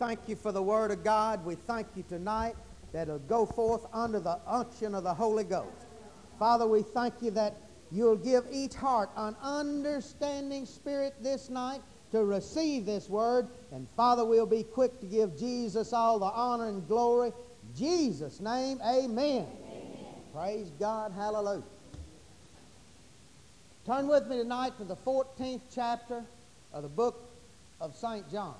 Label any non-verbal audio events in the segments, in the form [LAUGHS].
thank you for the Word of God. We thank you tonight that it'll go forth under the unction of the Holy Ghost. Father, we thank you that you'll give each heart an understanding spirit this night to receive this word. And Father, we'll be quick to give Jesus all the honor and glory. Jesus' name, amen. amen. Praise God. Hallelujah. Turn with me tonight to the 14th chapter of the book of St. John.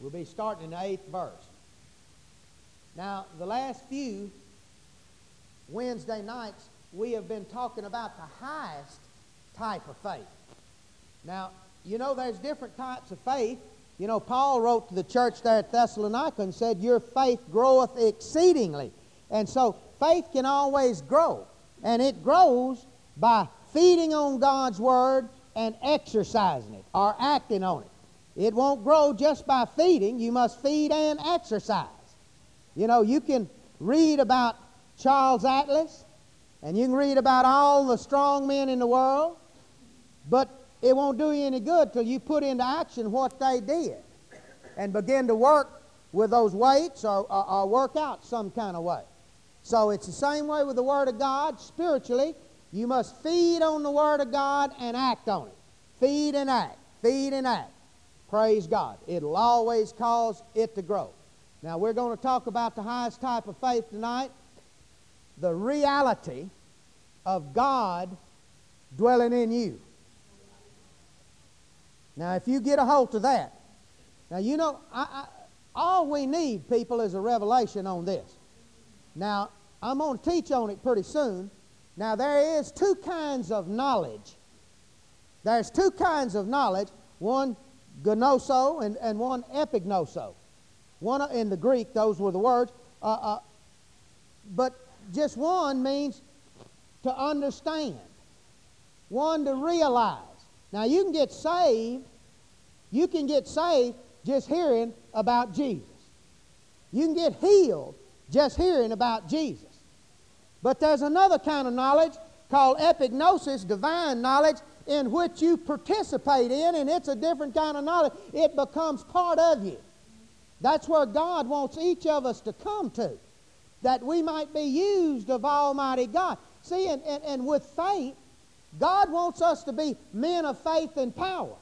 We'll be starting in the eighth verse. Now, the last few Wednesday nights, we have been talking about the highest type of faith. Now, you know there's different types of faith. You know, Paul wrote to the church there at Thessalonica and said, Your faith groweth exceedingly. And so faith can always grow. And it grows by feeding on God's Word and exercising it or acting on it. It won't grow just by feeding. You must feed and exercise. You know, you can read about Charles Atlas and you can read about all the strong men in the world, but it won't do you any good till you put into action what they did and begin to work with those weights or, or, or work out some kind of way. So it's the same way with the Word of God. Spiritually, you must feed on the Word of God and act on it. Feed and act. Feed and act. Praise God. It'll always cause it to grow. Now, we're going to talk about the highest type of faith tonight the reality of God dwelling in you. Now, if you get a hold of that, now you know, I, I, all we need, people, is a revelation on this. Now, I'm going to teach on it pretty soon. Now, there is two kinds of knowledge. There's two kinds of knowledge. One gnosis and, and one epignosis. One in the Greek, those were the words. Uh, uh, but just one means to understand, one to realize. Now, you can get saved, you can get saved just hearing about Jesus. You can get healed just hearing about Jesus. But there's another kind of knowledge called epignosis, divine knowledge, in which you participate in, and it's a different kind of knowledge. It becomes part of you. That's where God wants each of us to come to, that we might be used of Almighty God. See, and, and, and with faith, God wants us to be men of faith and power.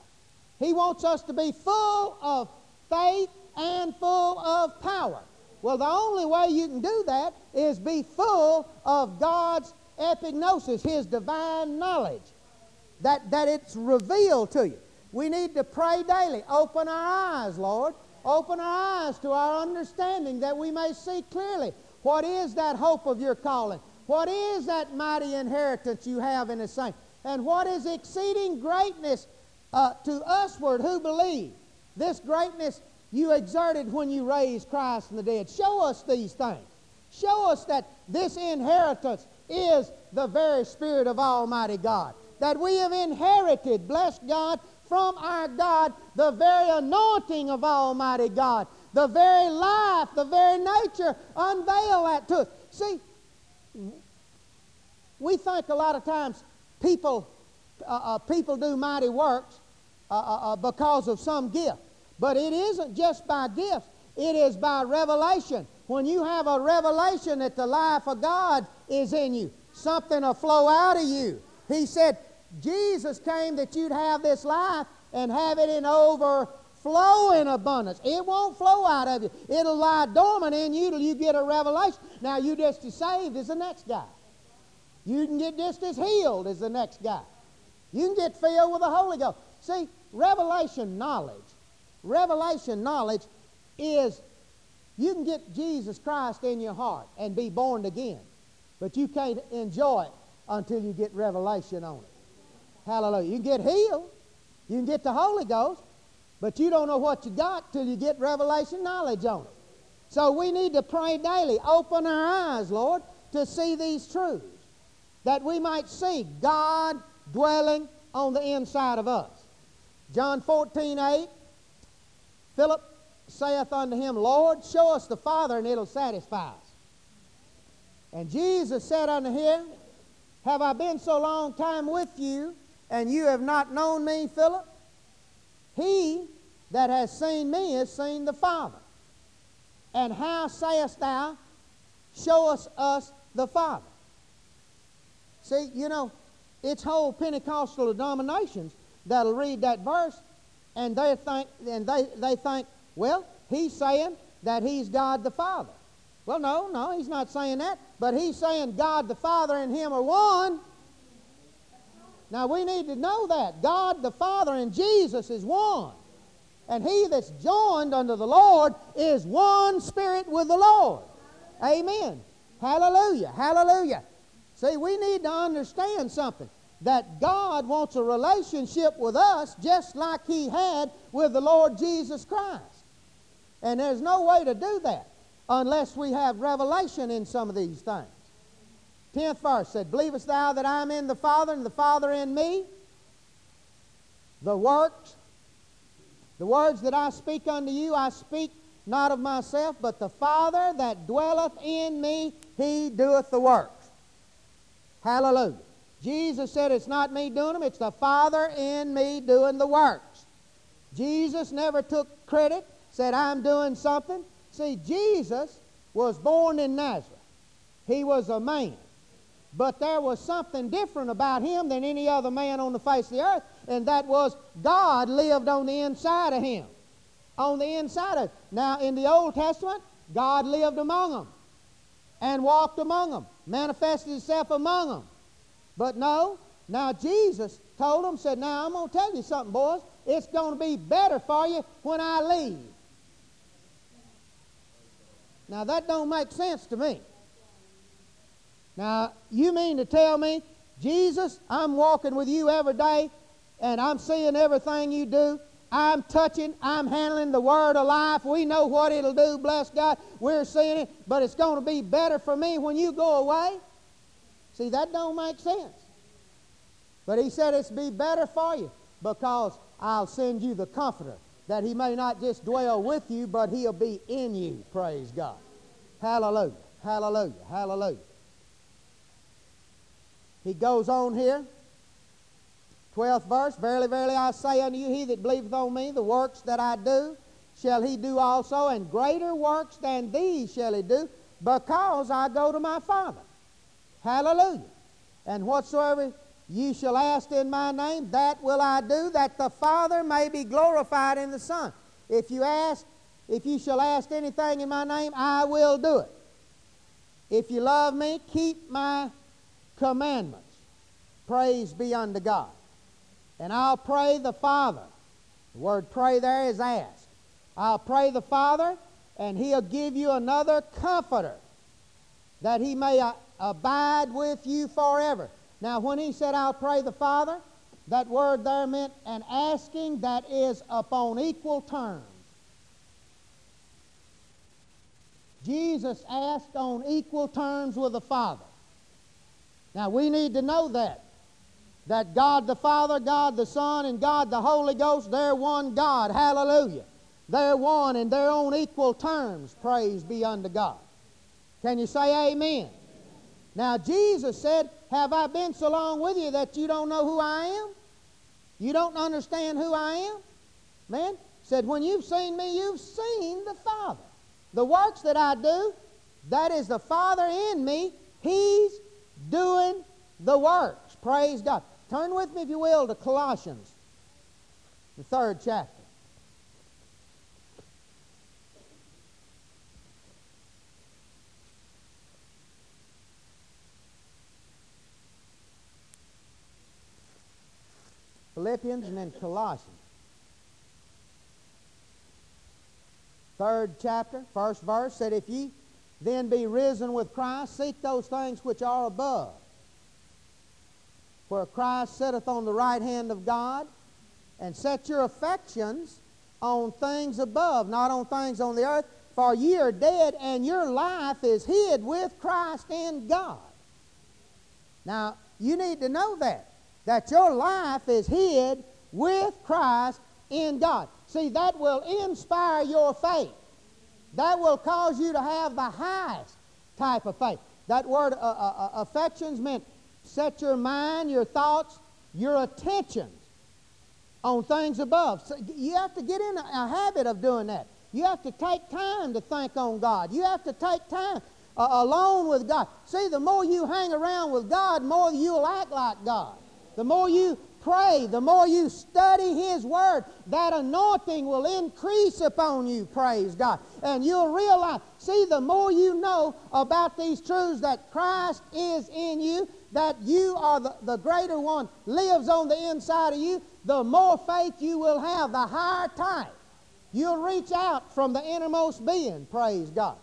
He wants us to be full of faith and full of power. Well, the only way you can do that is be full of God's epignosis, His divine knowledge that, that it's revealed to you. We need to pray daily. Open our eyes, Lord. Open our eyes to our understanding that we may see clearly what is that hope of your calling. What is that mighty inheritance you have in the saints? And what is exceeding greatness uh, to usward who believe? This greatness you exerted when you raised Christ from the dead. Show us these things. Show us that this inheritance is the very Spirit of Almighty God that we have inherited, bless God, from our God the very anointing of Almighty God, the very life, the very nature. Unveil that to us. See, we think a lot of times people, uh, uh, people do mighty works uh, uh, uh because of some gift. But it isn't just by gift, it is by revelation. When you have a revelation that the life of God is in you, something will flow out of you. He said, Jesus came that you'd have this life and have it in overflowing abundance. It won't flow out of you. It'll lie dormant in you till you get a revelation. Now you just as saved as the next guy. You can get just as healed as the next guy. You can get filled with the Holy Ghost. See, revelation knowledge, revelation knowledge is you can get Jesus Christ in your heart and be born again, but you can't enjoy it until you get revelation on it. Hallelujah. You can get healed. You can get the Holy Ghost, but you don't know what you got till you get revelation knowledge on it. So we need to pray daily. Open our eyes, Lord, to see these truths, that we might see God dwelling on the inside of us. John 14, 8, Philip saith unto him, Lord, show us the Father, and it'll satisfy us. And Jesus said unto him, Have I been so long time with you, and you have not known me, Philip? He that has seen me has seen the Father. And how sayest thou, Show us us the Father? See, you know, it's whole Pentecostal denominations that'll read that verse and they think and they, they think, well, he's saying that he's God the Father. Well, no, no, he's not saying that, but he's saying God the Father and him are one. Now we need to know that. God the Father and Jesus is one. And he that's joined unto the Lord is one spirit with the Lord. Amen. Hallelujah. Hallelujah. See, we need to understand something that God wants a relationship with us just like He had with the Lord Jesus Christ. And there's no way to do that unless we have revelation in some of these things. Tenth verse said, Believest thou that I am in the Father and the Father in me? The works, the words that I speak unto you, I speak not of myself, but the Father that dwelleth in me, he doeth the works. Hallelujah. Jesus said, It's not me doing them, it's the Father in me doing the works. Jesus never took credit, said, I'm doing something. See, Jesus was born in Nazareth. He was a man. But there was something different about him than any other man on the face of the earth, and that was God lived on the inside of him. On the inside of Now, in the Old Testament, God lived among them and walked among them, manifested himself among them. But no, now Jesus told them, said, Now I'm going to tell you something, boys. It's going to be better for you when I leave. Now that don't make sense to me. Now, you mean to tell me, Jesus, I'm walking with you every day and I'm seeing everything you do. I'm touching, I'm handling the word of life. We know what it'll do, bless God. We're seeing it, but it's going to be better for me when you go away. See, that don't make sense. But he said it's be better for you because I'll send you the comforter that he may not just dwell with you, but he'll be in you. Praise God. Hallelujah. Hallelujah. Hallelujah. He goes on here. 12th verse Verily, verily, I say unto you, he that believeth on me, the works that I do, shall he do also, and greater works than these shall he do, because I go to my Father. Hallelujah. And whatsoever ye shall ask in my name, that will I do, that the Father may be glorified in the Son. If you ask, if you shall ask anything in my name, I will do it. If you love me, keep my commandments. Praise be unto God. And I'll pray the Father. The word pray there is ask. I'll pray the Father, and he'll give you another comforter that he may uh, abide with you forever. Now, when he said, I'll pray the Father, that word there meant an asking that is upon equal terms. Jesus asked on equal terms with the Father. Now, we need to know that. That God the Father, God the Son, and God the Holy Ghost, they're one God. Hallelujah. They're one in their own equal terms. Praise be unto God. Can you say amen? Now, Jesus said, Have I been so long with you that you don't know who I am? You don't understand who I am? Man, said, When you've seen me, you've seen the Father. The works that I do, that is the Father in me. He's doing the works. Praise God. Turn with me, if you will, to Colossians, the third chapter. Philippians and then Colossians. Third chapter, first verse said, If ye then be risen with Christ, seek those things which are above, where Christ sitteth on the right hand of God, and set your affections on things above, not on things on the earth. For ye are dead, and your life is hid with Christ in God. Now, you need to know that that your life is hid with Christ in God. See, that will inspire your faith. That will cause you to have the highest type of faith. That word uh, uh, uh, affections meant set your mind, your thoughts, your attentions on things above. So you have to get in a, a, habit of doing that. You have to take time to think on God. You have to take time uh, alone with God. See, the more you hang around with God, the more you'll act like God. The more you pray, the more you study His Word, that anointing will increase upon you, praise God. And you'll realize, see, the more you know about these truths that Christ is in you, that you are the, the greater one, lives on the inside of you, the more faith you will have, the higher type. You'll reach out from the innermost being, praise God.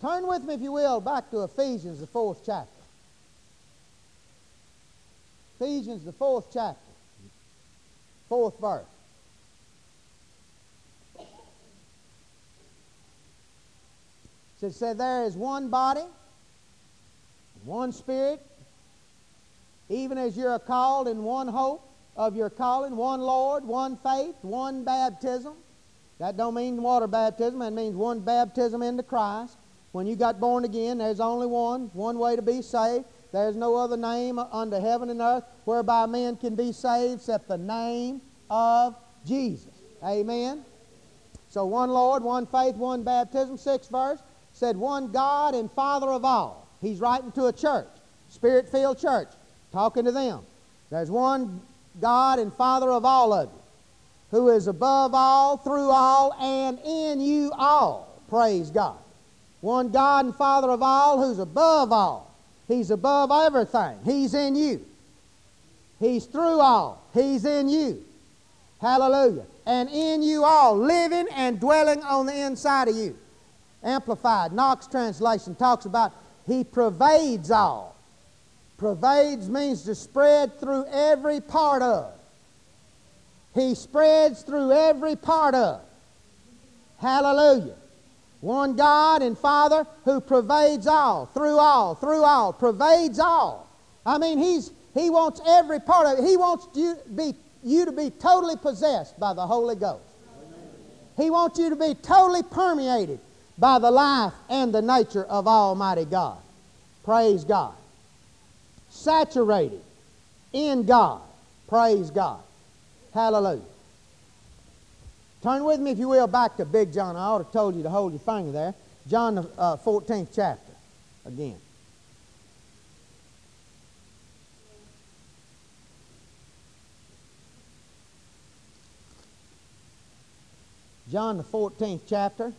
Turn with me, if you will, back to Ephesians, the fourth chapter. Ephesians, the fourth chapter, fourth verse. It said, There is one body, one spirit, even as you're called in one hope of your calling, one Lord, one faith, one baptism. That don't mean water baptism, that means one baptism into Christ. When you got born again, there's only one, one way to be saved. There's no other name under heaven and earth whereby men can be saved except the name of Jesus. Amen. So one Lord, one faith, one baptism. Sixth verse said one God and Father of all. He's writing to a church, spirit filled church, talking to them. There's one God and Father of all of you, who is above all, through all, and in you all. Praise God. One God and Father of all, who's above all He's above everything. He's in you. He's through all. He's in you. Hallelujah. And in you all, living and dwelling on the inside of you. Amplified, Knox translation talks about He pervades all. Pervades means to spread through every part of. He spreads through every part of. Hallelujah. One God and Father who pervades all, through all, through all, pervades all. I mean, he's, He wants every part of it. He wants you, be, you to be totally possessed by the Holy Ghost. He wants you to be totally permeated by the life and the nature of Almighty God. Praise God. Saturated in God. Praise God. Hallelujah. Turn with me, if you will, back to Big John. I ought to told you to hold your finger there. John, the uh, 14th chapter, again. John, the 14th chapter.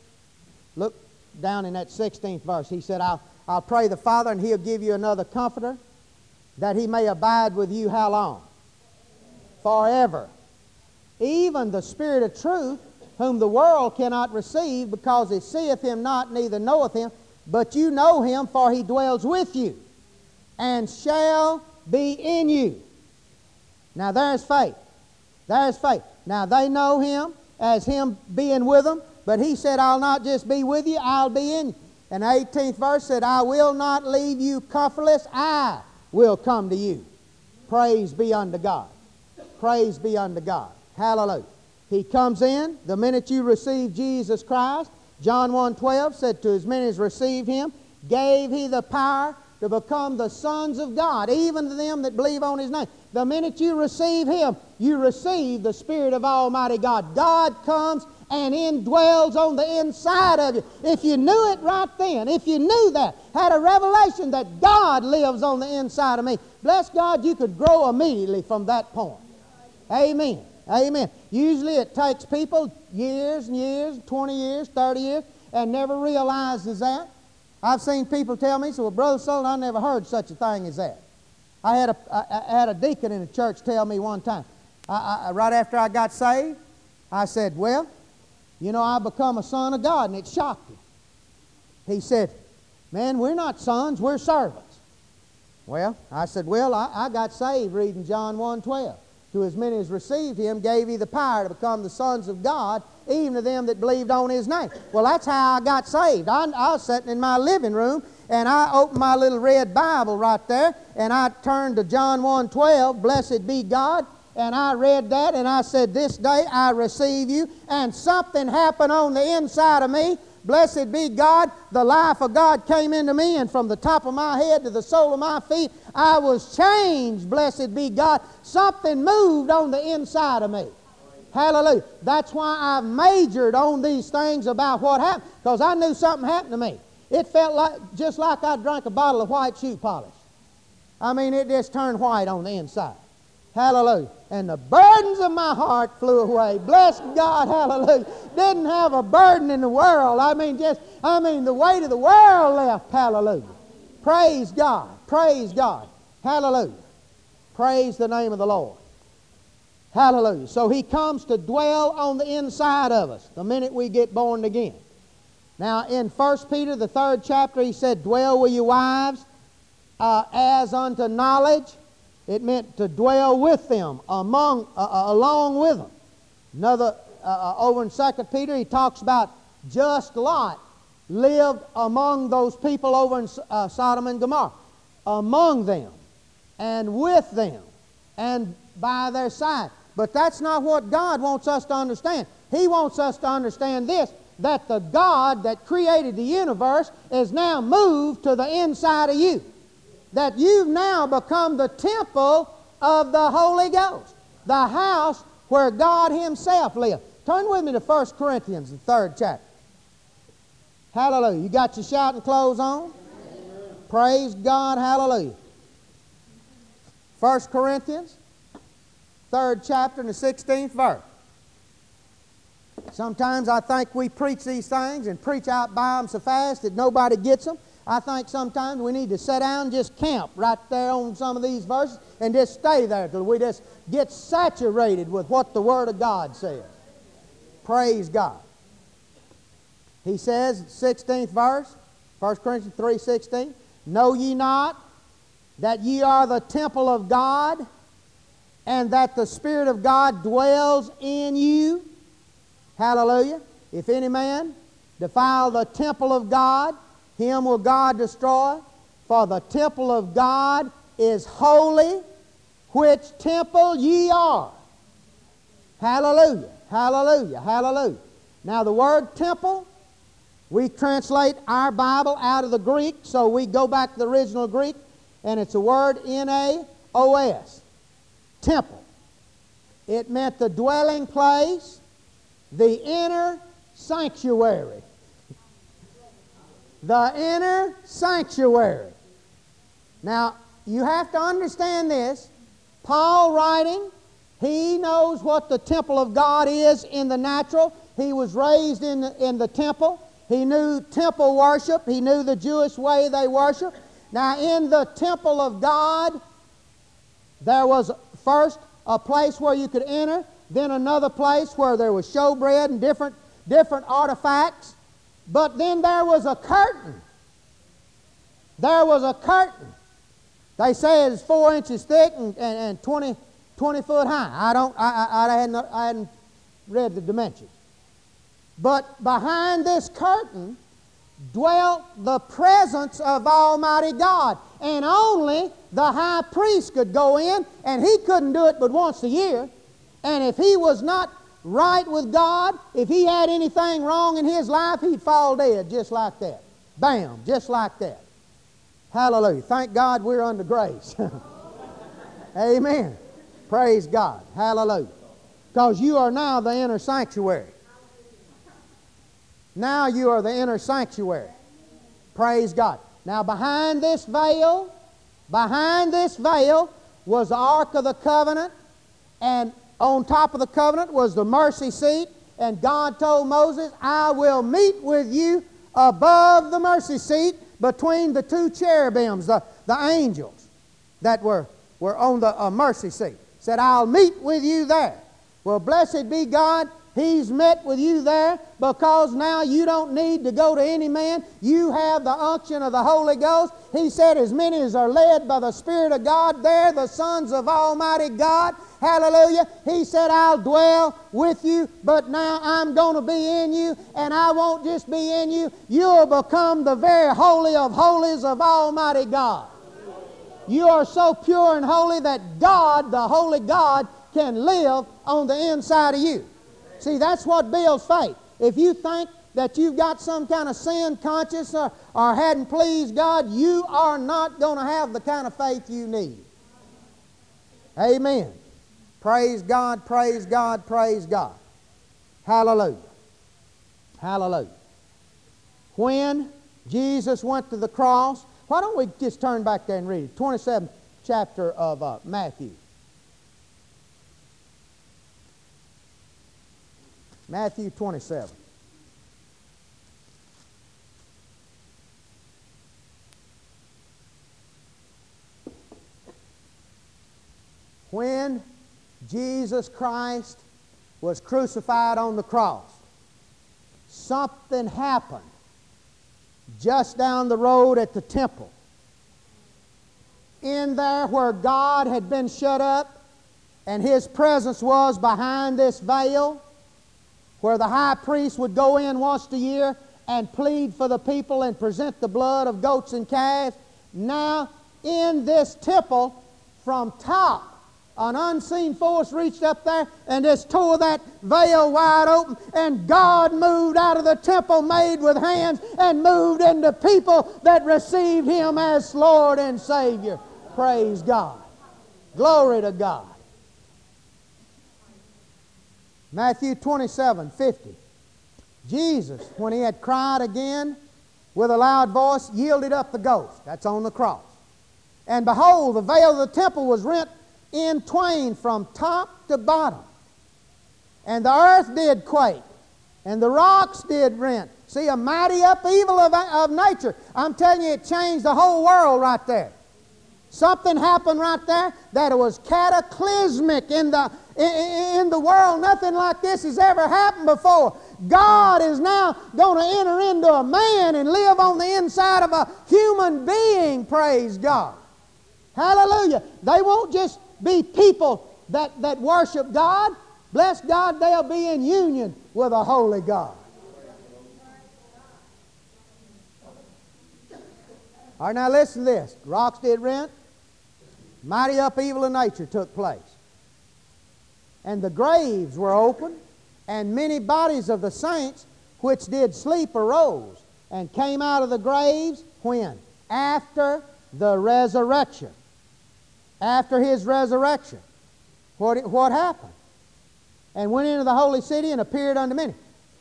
Look down in that 16th verse. He said, I'll, I'll pray the Father, and He'll give you another comforter, that He may abide with you how long? Forever even the Spirit of truth, whom the world cannot receive, because it seeth him not, neither knoweth him. But you know him, for he dwells with you, and shall be in you. Now there's faith. There's faith. Now they know him as him being with them, but he said, I'll not just be with you, I'll be in you. And the 18th verse said, I will not leave you comfortless, I will come to you. Praise be unto God. Praise be unto God. Hallelujah. He comes in the minute you receive Jesus Christ. John 1.12 said, To as many as received him, gave he the power to become the sons of God, even to them that believe on his name. The minute you receive him, you receive the Spirit of Almighty God. God comes and indwells on the inside of you. If you knew it right then, if you knew that, had a revelation that God lives on the inside of me, bless God, you could grow immediately from that point. Amen. Amen. Usually it takes people years and years, 20 years, 30 years, and never realizes that. I've seen people tell me, so well, Brother Sutherlin, I never heard such a thing as that. I had a, I, I had a deacon in a church tell me one time, I, I, right after I got saved, I said, well, you know, I become a son of God, and it shocked him. He said, man, we're not sons, we're servants. Well, I said, well, I, I got saved reading John 1 12 to as many as received him gave he the power to become the sons of God, even to them that believed on his name. Well, that's how I got saved. I, I was sitting in my living room and I opened my little red Bible right there and I turned to John 1 12, blessed be God. And I read that and I said, This day I receive you. And something happened on the inside of me Blessed be God, the life of God came into me, and from the top of my head to the sole of my feet, I was changed. Blessed be God. Something moved on the inside of me. Hallelujah. That's why I've majored on these things about what happened, because I knew something happened to me. It felt like just like I drank a bottle of white shoe polish. I mean, it just turned white on the inside. Hallelujah. And the burdens of my heart flew away. Bless God, hallelujah. Didn't have a burden in the world. I mean, just, I mean, the weight of the world left. Hallelujah. Praise God. Praise God. Hallelujah. Praise the name of the Lord. Hallelujah. So he comes to dwell on the inside of us the minute we get born again. Now, in 1 Peter, the third chapter, he said, Dwell with your wives uh, as unto knowledge. It meant to dwell with them, among, uh, uh along with them. Another, uh, uh, over in 2 Peter, he talks about just Lot lived among those people over in uh, Sodom and Gomorrah, among them, and with them, and by their side. But that's not what God wants us to understand. He wants us to understand this that the God that created the universe is now moved to the inside of you. That you've now become the temple of the Holy Ghost, the house where God Himself lives. Turn with me to 1 Corinthians, the third chapter. Hallelujah. You got your shouting clothes on? Amen. Praise God. Hallelujah. 1 Corinthians, third chapter, and the 16th verse. Sometimes I think we preach these things and preach out by them so fast that nobody gets them. I think sometimes we need to sit down just camp right there on some of these verses and just stay there till we just get saturated with what the Word of God says. Praise God. He says, 16th verse, 1 Corinthians 3.16, Know ye not that ye are the temple of God, and that the Spirit of God dwells in you? Hallelujah. If any man defile the temple of God, him will God destroy. For the temple of God is holy, which temple ye are. Hallelujah. Hallelujah. Hallelujah. Now, the word temple, we translate our Bible out of the Greek, so we go back to the original Greek, and it's a word N A O S. Temple. It meant the dwelling place the inner sanctuary. The inner sanctuary. Now, you have to understand this. Paul writing, he knows what the temple of God is in the natural. He was raised in the, in the temple. He knew temple worship. He knew the Jewish way they worship. Now, in the temple of God, there was first a place where you could enter then another place where there was showbread and different, different artifacts. But then there was a curtain. There was a curtain. They say it's four inches thick and, and, and 20, 20 foot high. I, don't, I, I, I, hadn't, I hadn't read the dimensions. But behind this curtain dwelt the presence of Almighty God. And only the high priest could go in, and he couldn't do it but once a year. And if he was not right with God, if he had anything wrong in his life, he'd fall dead just like that. Bam, just like that. Hallelujah. Thank God we're under grace. [LAUGHS] Amen. Praise God. Hallelujah. Because you are now the inner sanctuary. Now you are the inner sanctuary. Praise God. Now behind this veil, behind this veil was the Ark of the Covenant, and on top of the covenant was the mercy seat, and God told Moses, I will meet with you above the mercy seat between the two cherubims, the, the angels that were, were on the uh, mercy seat. Said, I'll meet with you there. Well, blessed be God He's met with you there because now you don't need to go to any man. You have the unction of the Holy Ghost. He said, As many as are led by the Spirit of God, they're the sons of Almighty God. Hallelujah. He said, I'll dwell with you, but now I'm going to be in you, and I won't just be in you. You'll become the very holy of holies of Almighty God. You are so pure and holy that God, the Holy God, can live on the inside of you. See, that's what builds faith. If you think that you've got some kind of sin conscience or, or hadn't pleased God, you are not going to have the kind of faith you need. Amen. Praise God, praise God, praise God. Hallelujah. Hallelujah. When Jesus went to the cross, why don't we just turn back there and read it? 27th chapter of uh, Matthew. Matthew 27. When Jesus Christ was crucified on the cross, something happened just down the road at the temple. In there where God had been shut up and His presence was behind this veil, where the high priest would go in once a year and plead for the people and present the blood of goats and calves. Now, in this temple, from top, an unseen force reached up there and just tore that veil wide open, and God moved out of the temple made with hands and moved into people that received Him as Lord and Savior. Praise God. Glory to God. Matthew 27 50. Jesus, when he had cried again with a loud voice, yielded up the ghost. That's on the cross. And behold, the veil of the temple was rent in twain from top to bottom. And the earth did quake, and the rocks did rent. See, a mighty upheaval of, of nature. I'm telling you, it changed the whole world right there. Something happened right there that was cataclysmic in the, in, the world. Nothing like this has ever happened before. God is now going to enter into a man and live on the inside of a human being, praise God. Hallelujah. They won't just be people that, that worship God. Bless God, they'll be in union with a holy God. All right, now listen to this. Rocks did rent. Mighty upheaval of nature took place. And the graves were opened, and many bodies of the saints which did sleep arose and came out of the graves when? After the resurrection after his resurrection. What, what happened? And went into the holy city and appeared unto many.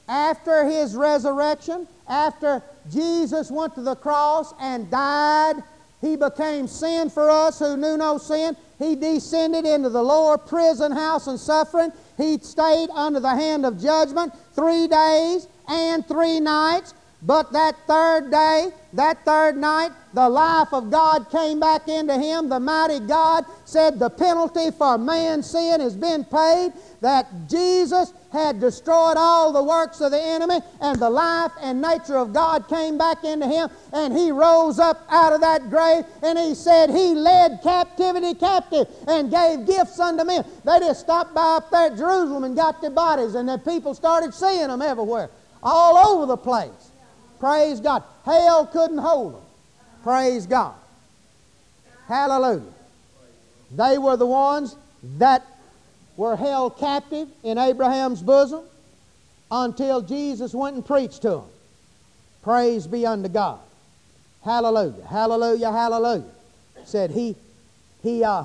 After his resurrection, after Jesus went to the cross and died, he became sin for us who knew no sin. He descended into the lower prison house and suffering. He stayed under the hand of judgment three days and three nights. But that third day, that third night, the life of God came back into him. The mighty God said the penalty for man's sin has been paid, that Jesus had destroyed all the works of the enemy, and the life and nature of God came back into him, and he rose up out of that grave, and he said he led captivity captive and gave gifts unto men. They just stopped by up there at Jerusalem and got their bodies, and the people started seeing them everywhere, all over the place. Praise God. Hell couldn't hold them. Praise God. Hallelujah. They were the ones that were held captive in Abraham's bosom until Jesus went and preached to them. Praise be unto God. Hallelujah. Hallelujah. Hallelujah. Said he he uh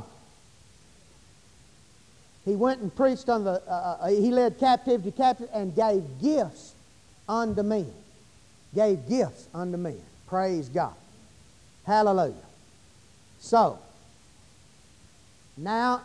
he went and preached on the uh, uh, he led captivity captive and gave gifts unto men gave gifts unto men. Praise God. Hallelujah. So, now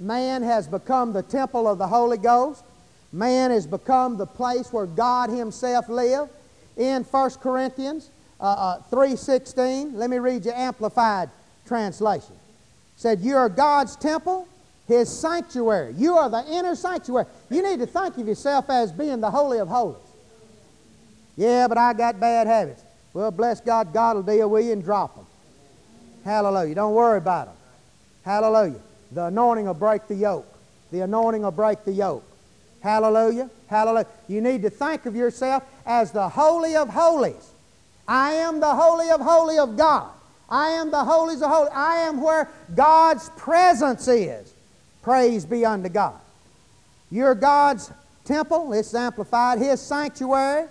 man has become the temple of the Holy Ghost. Man has become the place where God himself lived. In 1 Corinthians uh, uh, 3.16, let me read you Amplified translation. It said, You are God's temple, his sanctuary. You are the inner sanctuary. You need to think of yourself as being the Holy of Holies. Yeah, but I got bad habits. Well, bless God, God will deal with you and drop them. Hallelujah. Don't worry about them. Hallelujah. The anointing will break the yoke. The anointing will break the yoke. Hallelujah. Hallelujah. You need to think of yourself as the Holy of Holies. I am the Holy of Holy of God. I am the holies of holy. I am where God's presence is. Praise be unto God. You're God's temple, it's amplified, His sanctuary,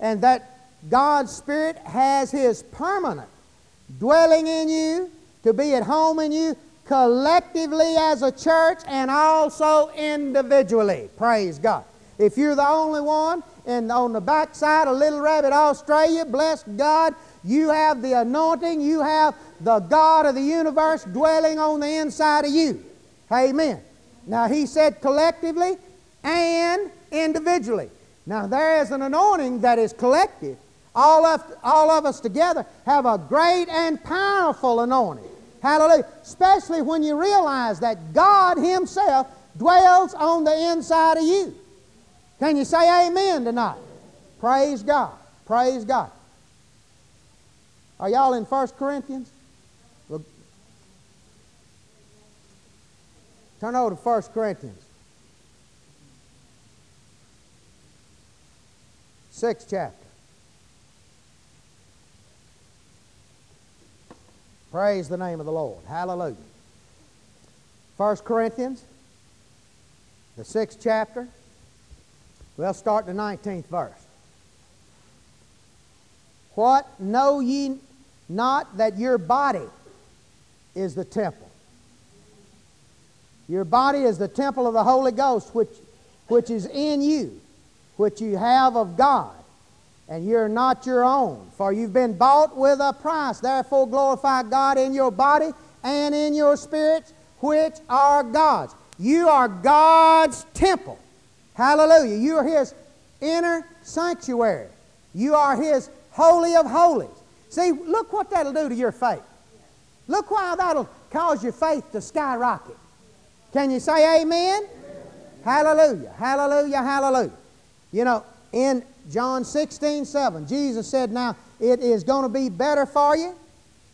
and that God's Spirit has His permanent dwelling in you, to be at home in you, collectively as a church and also individually. Praise God. If you're the only one and on the backside of Little Rabbit, Australia, bless God, you have the anointing, you have the God of the universe dwelling on the inside of you. Amen. Now, he said collectively and individually. Now, there is an anointing that is collective. All of, all of us together have a great and powerful anointing. Hallelujah. Especially when you realize that God Himself dwells on the inside of you. Can you say amen tonight? Praise God. Praise God. Are y'all in 1 Corinthians? Turn over to 1 Corinthians. Sixth chapter. Praise the name of the Lord. Hallelujah. 1 Corinthians, the sixth chapter. We'll start the 19th verse. What know ye not that your body is the temple? Your body is the temple of the Holy Ghost, which, which is in you, which you have of God and you're not your own. For you've been bought with a price. Therefore, glorify God in your body and in your spirits, which are God's. You are God's temple. Hallelujah. You are His inner sanctuary. You are His holy of holies. See, look what that'll do to your faith. Look how that'll cause your faith to skyrocket. Can you say amen? amen? Hallelujah. Hallelujah. Hallelujah. You know, in John 16, 7, Jesus said, Now it is going to be better for you.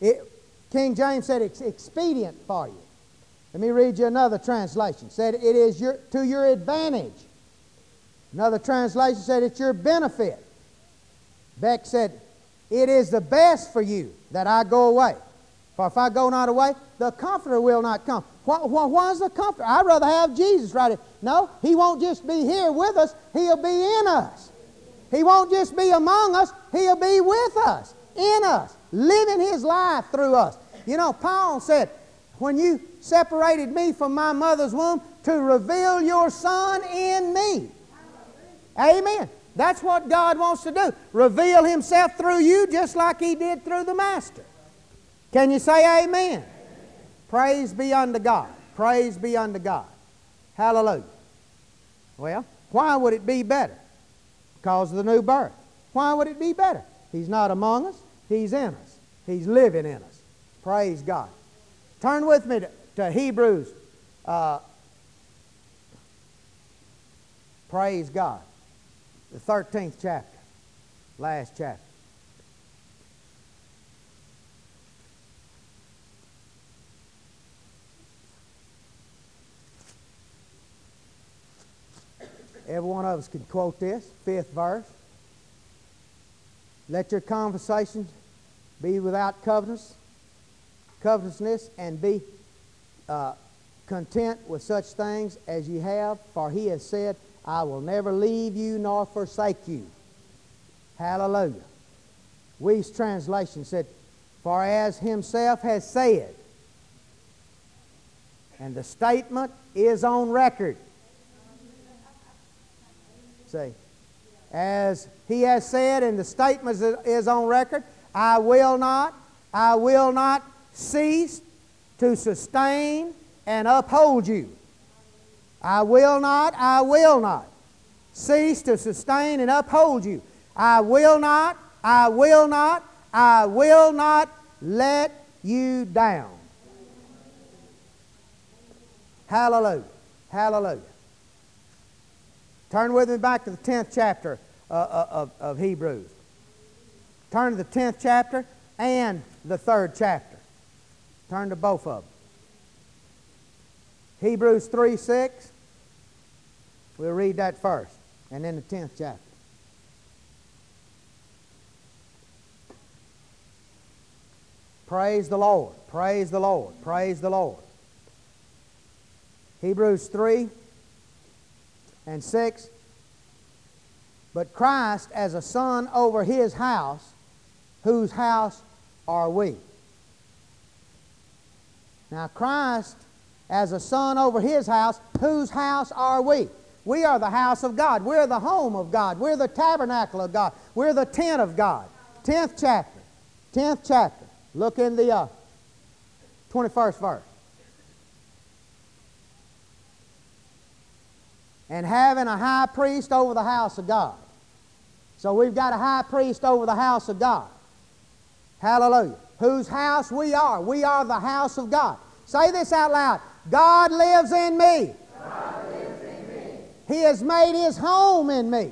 It, King James said it's expedient for you. Let me read you another translation. Said it is your, to your advantage. Another translation said it's your benefit. Beck said, It is the best for you that I go away. For if I go not away, the Comforter will not come. Why, why, why is the Comforter? I'd rather have Jesus right here. No, He won't just be here with us, He'll be in us. He won't just be among us, He'll be with us, in us, living His life through us. You know, Paul said, when you separated me from my mother's womb to reveal your Son in me. Amen. That's what God wants to do. Reveal Himself through you just like He did through the Master. Can you say amen? Praise be unto God. Praise be unto God. Hallelujah. Well, why would it be better? because of the new birth. Why would it be better? He's not among us, He's in us, He's living in us. Praise God. Turn with me to, to Hebrews. Uh, praise God. The 13th chapter, last chapter. Every one of us can quote this, fifth verse. Let your conversations be without covetousness, covetousness, and be uh, content with such things as ye have, for he has said, I will never leave you nor forsake you. Hallelujah. Wuest translation said, For as himself has said, and the statement is on record. See, as he has said, and the statement is on record, I will not, I will not cease to sustain and uphold you. I will not, I will not cease to sustain and uphold you. I will not, I will not, I will not let you down. Hallelujah. Hallelujah. Turn with me back to the 10th chapter uh, uh, of, of Hebrews. Turn to the 10th chapter and the 3rd chapter. Turn to both of them. Hebrews 3 6. We'll read that first, and then the 10th chapter. Praise the Lord. Praise the Lord. Praise the Lord. Hebrews 3 and 6. but Christ as a son over his house, whose house are we? Now, Christ as a son over his house, whose house are we? We are the house of God. We're the home of God. We're the tabernacle of God. We're the tent of God. Tenth chapter. Tenth chapter. Look in the uh, 21st verse. And having a high priest over the house of God. So we've got a high priest over the house of God. Hallelujah. Whose house we are. We are the house of God. Say this out loud. God lives in me. He has made his home in me.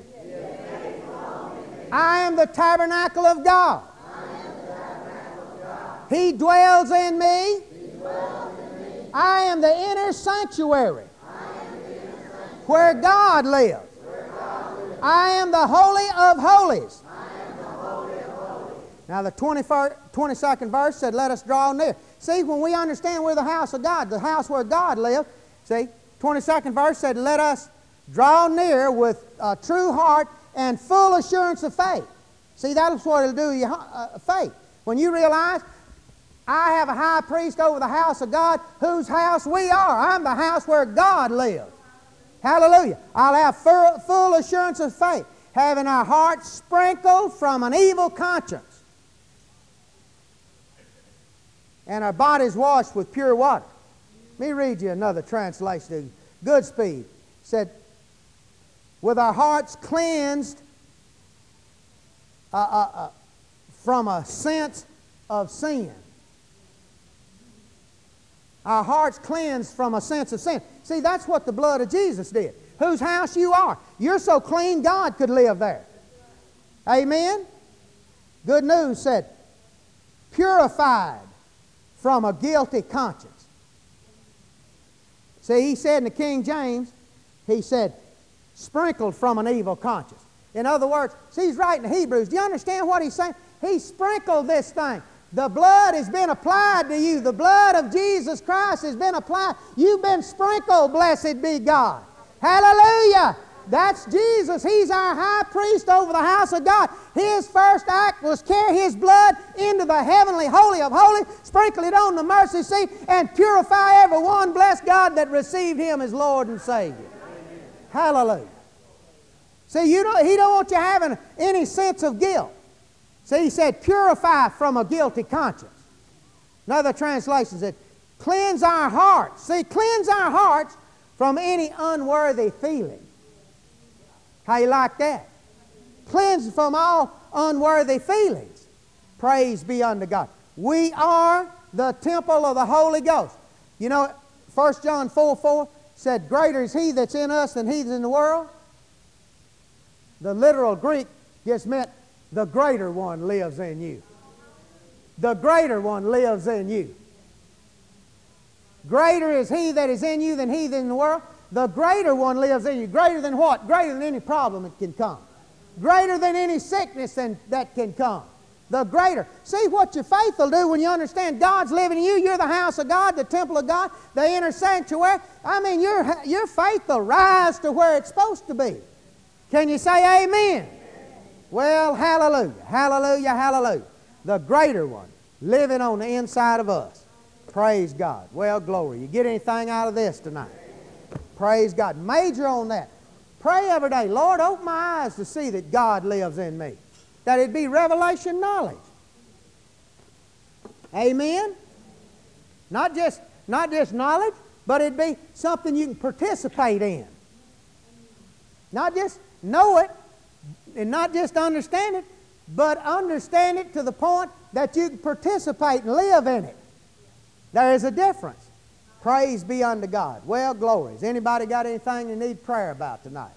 I am the tabernacle of God. He dwells in me. I am the inner sanctuary where God lives. I am the holy of holies. Now, the 21st, 22nd verse said, Let us draw near. See, when we understand we're the house of God, the house where God lives, see, 22nd verse said, Let us draw near with a true heart and full assurance of faith. See, that's what it'll do you uh, faith. When you realize, I have a high priest over the house of God, whose house we are. I'm the house where God lives. Hallelujah. I'll have full, assurance of faith, having our hearts sprinkled from an evil conscience and our bodies washed with pure water. Let me read you another translation. Goodspeed said, with our hearts cleansed uh, uh, uh, from a sense of sin. Our hearts cleansed from a sense of sin. See, that's what the blood of Jesus did. Whose house you are. You're so clean, God could live there. Amen? Good news said, purified from a guilty conscience. See, he said in the King James, he said, sprinkled from an evil conscience. In other words, see, he's writing Hebrews. Do you understand what he's saying? He sprinkled this thing. The blood has been applied to you. The blood of Jesus Christ has been applied. You've been sprinkled, blessed be God. Hallelujah. That's Jesus. He's our high priest over the house of God. His first act was carry his blood into the heavenly holy of holies, sprinkle it on the mercy seat, and purify every one, bless God, that received him as Lord and Savior. Hallelujah. See, you don't, he don't want you having any sense of guilt. See, he said, purify from a guilty conscience. Another translation said, cleanse our hearts. See, cleanse our hearts from any unworthy feeling. How you like that? Cleansed from all unworthy feelings. Praise be unto God. We are the temple of the Holy Ghost. You know, 1 John 4 4 said, Greater is he that's in us than he that's in the world. The literal Greek just meant the greater one lives in you. The greater one lives in you. Greater is he that is in you than he that is in the world. The greater one lives in you. Greater than what? Greater than any problem that can come. Greater than any sickness that can come. The greater. See what your faith will do when you understand God's living in you. You're the house of God, the temple of God, the inner sanctuary. I mean, your, your faith will rise to where it's supposed to be. Can you say amen? Well, hallelujah, hallelujah, hallelujah. The greater one living on the inside of us. Praise God. Well, glory. You get anything out of this tonight? Praise God. Major on that. Pray every day, Lord, open my eyes to see that God lives in me. That it be revelation knowledge. Amen? Not just, not just knowledge, but it be something you can participate in. Not just know it and not just understand it, but understand it to the point that you can participate and live in it. There is a difference. Praise be unto God. Well, glories. Anybody got anything you need prayer about tonight?